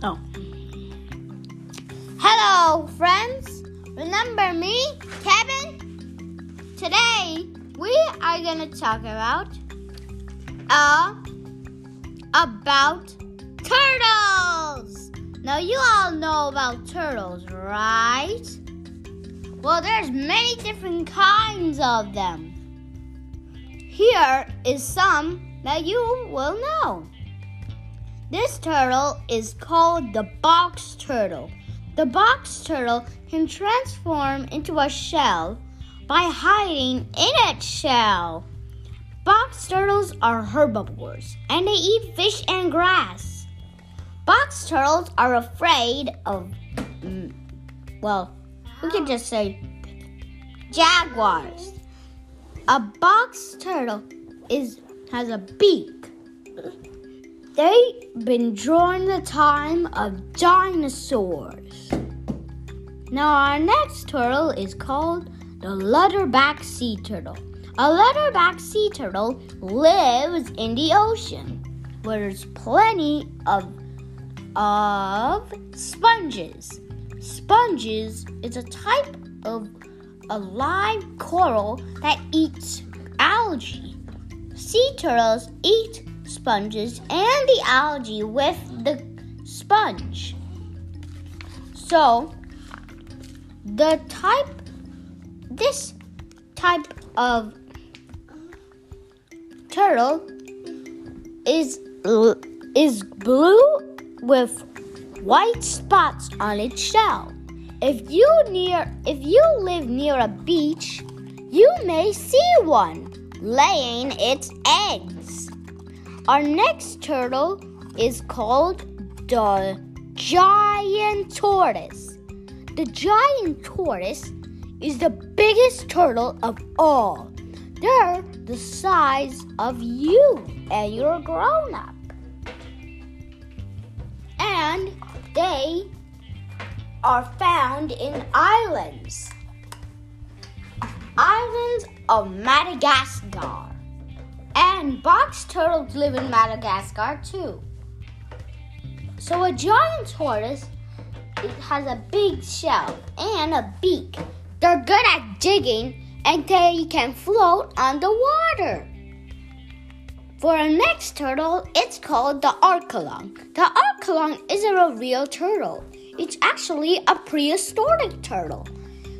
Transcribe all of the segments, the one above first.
Oh. Hello, friends. Remember me, Kevin? Today we are gonna talk about uh about turtles. Now you all know about turtles, right? Well, there's many different kinds of them. Here is some that you will know. This turtle is called the box turtle. The box turtle can transform into a shell by hiding in its shell. Box turtles are herbivores and they eat fish and grass. Box turtles are afraid of, mm, well, we can just say jaguars. A box turtle is has a beak They've been during the time of dinosaurs. Now, our next turtle is called the leatherback sea turtle. A leatherback sea turtle lives in the ocean where there's plenty of, of sponges. Sponges is a type of a live coral that eats algae. Sea turtles eat sponges and the algae with the sponge. So, the type, this type of turtle is is blue with white spots on its shell. If you near if you live near a beach, you may see one laying its eggs. Our next turtle is called the giant tortoise. The giant tortoise is the biggest turtle of all. They're the size of you and you're grown up. And they are found in islands. Islands of Madagascar. And box turtles live in Madagascar too. So a giant tortoise has a big shell and a beak. They're good at digging and they can float on the water. For our next turtle, it's called the archelon. The archelon isn't a real turtle. It's actually a prehistoric turtle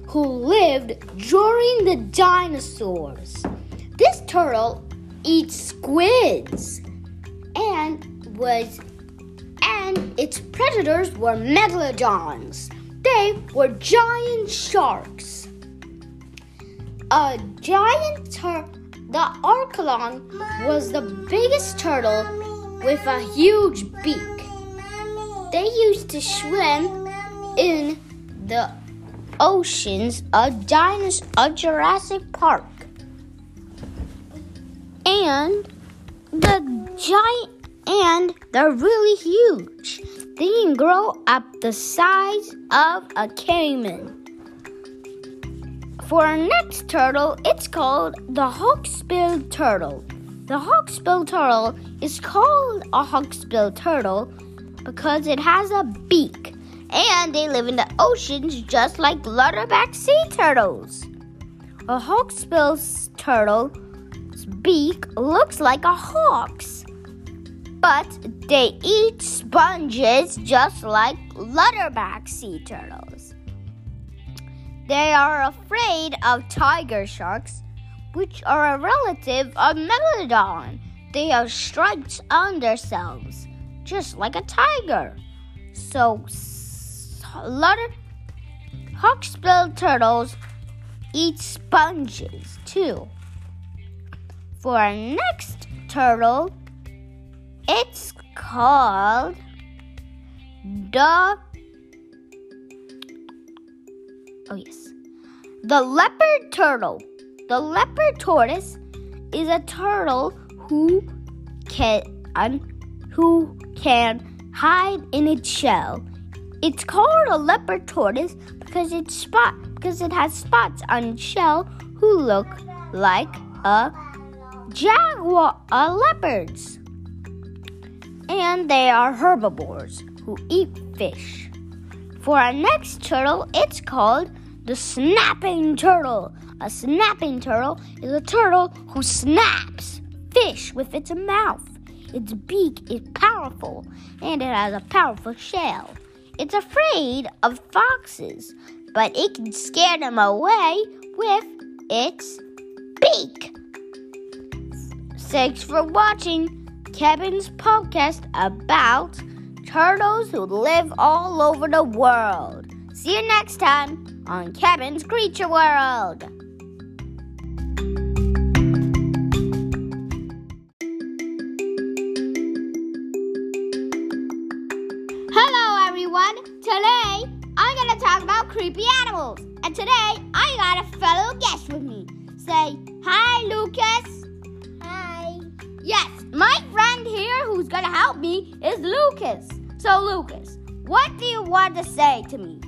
who lived during the dinosaurs. This turtle eats squids and was and its predators were megalodons. They were giant sharks. A giant tur- the archelon was the biggest turtle with a huge beak. They used to swim in the oceans of, dinos- of Jurassic Park and the giant and they're really huge. They can grow up the size of a caiman. For our next turtle, it's called the hawksbill turtle. The hawksbill turtle is called a hawksbill turtle because it has a beak and they live in the oceans just like leatherback sea turtles. A hawksbill turtle beak looks like a hawk's, but they eat sponges just like leatherback sea turtles. They are afraid of tiger sharks, which are a relative of megalodon. They have stripes on their themselves, just like a tiger. So, leather hawksbill turtles eat sponges too. For our next turtle, it's called the Oh yes. The leopard turtle. The leopard tortoise is a turtle who can who can hide in its shell. It's called a leopard tortoise because it's spot because it has spots on its shell who look like a jaguar leopards. And they are herbivores who eat fish. For our next turtle, it's called the snapping turtle. A snapping turtle is a turtle who snaps fish with its mouth. Its beak is powerful and it has a powerful shell. It's afraid of foxes, but it can scare them away with its beak. Thanks for watching Kevin's podcast about turtles who live all over the world. See you next time on Kevin's Creature World. Hello, everyone. Today I'm going to talk about creepy animals. And today Lucas, what do you want to say to me?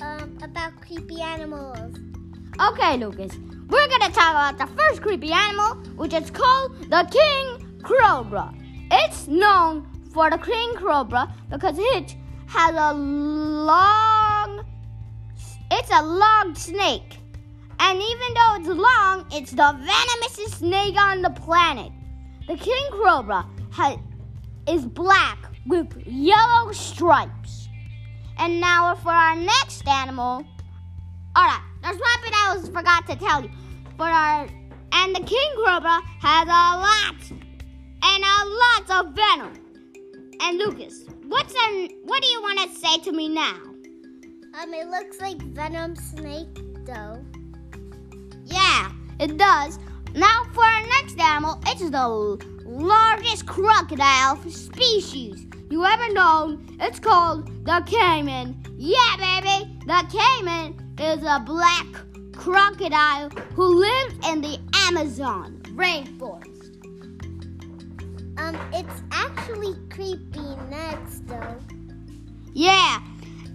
Um, about creepy animals. Okay, Lucas, we're gonna talk about the first creepy animal, which is called the king cobra. It's known for the king cobra because it has a long, it's a long snake, and even though it's long, it's the venomous snake on the planet. The king cobra has, is black with yellow stripes. And now for our next animal. Alright, there's one thing I was forgot to tell you. For our and the king cobra has a lot and a lot of venom. And Lucas, what's an, what do you want to say to me now? Um, it looks like venom snake though. Yeah, it does. Now for our next animal, it's the largest crocodile species you ever known. It's called the caiman. Yeah, baby, the caiman is a black crocodile who lives in the Amazon rainforest. Um, it's actually creepy next though. Yeah,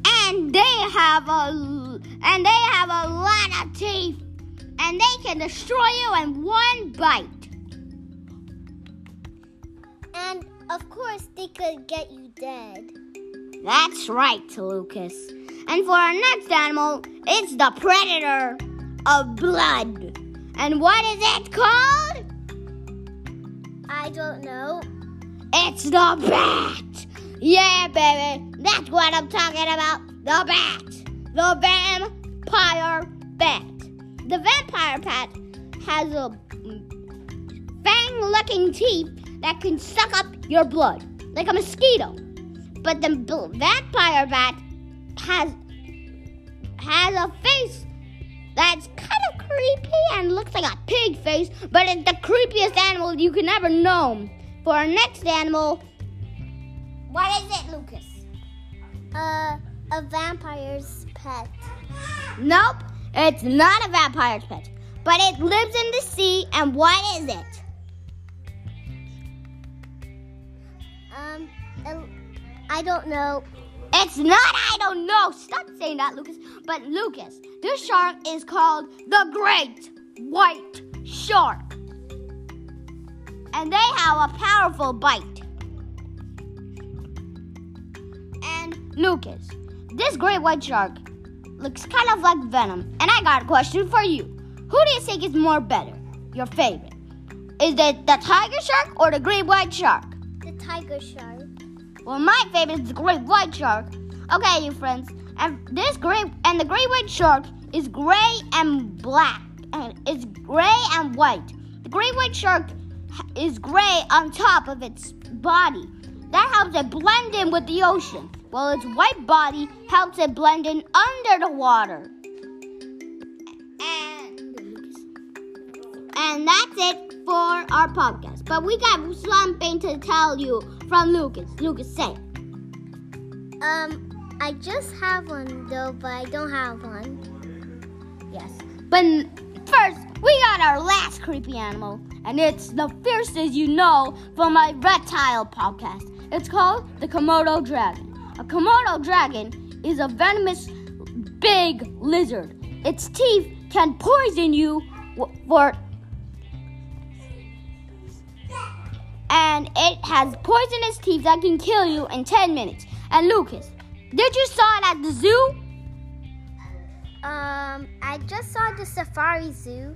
and they have a and they have a lot of teeth, and they can destroy you in one bite. And of course, they could get you dead. That's right, Lucas. And for our next animal, it's the predator of blood. And what is it called? I don't know. It's the bat. Yeah, baby. That's what I'm talking about. The bat. The vampire bat. The vampire bat has a fang looking teeth that can suck up your blood like a mosquito. But the vampire bat has has a face that's kind of creepy and looks like a pig face, but it's the creepiest animal you can ever know. For our next animal, what is it, Lucas? Uh, a vampire's pet. Nope, it's not a vampire's pet, but it lives in the sea. And what is it? I don't know. It's not, I don't know. Stop saying that, Lucas. But, Lucas, this shark is called the Great White Shark. And they have a powerful bite. And, Lucas, this great white shark looks kind of like venom. And I got a question for you. Who do you think is more better? Your favorite? Is it the tiger shark or the great white shark? The tiger shark. Well, my favorite is the great white shark. Okay, you friends, and this great and the great white shark is gray and black, and it's gray and white. The great white shark is gray on top of its body. That helps it blend in with the ocean, while its white body helps it blend in under the water. And and that's it for our podcast. But we got something to tell you from Lucas. Lucas, say. Um, I just have one though, but I don't have one. Yes. But first, we got our last creepy animal, and it's the fiercest you know from my reptile podcast. It's called the Komodo dragon. A Komodo dragon is a venomous big lizard. Its teeth can poison you for and it has poisonous teeth that can kill you in 10 minutes. And Lucas, did you saw it at the zoo? Um, I just saw the safari zoo.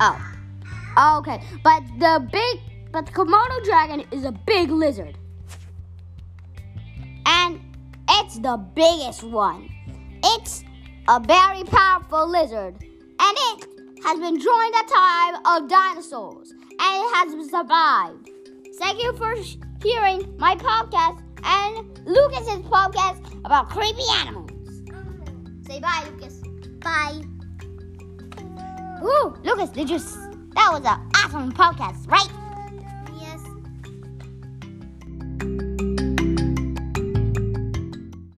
Oh. oh okay. But the big, but the Komodo dragon is a big lizard. And it's the biggest one. It's a very powerful lizard. And it has been during the time of dinosaurs. And it has survived. Thank you for hearing my podcast and Lucas's podcast about creepy animals. Say bye, Lucas. Bye. Ooh, Lucas, did you? That was an awesome podcast, right?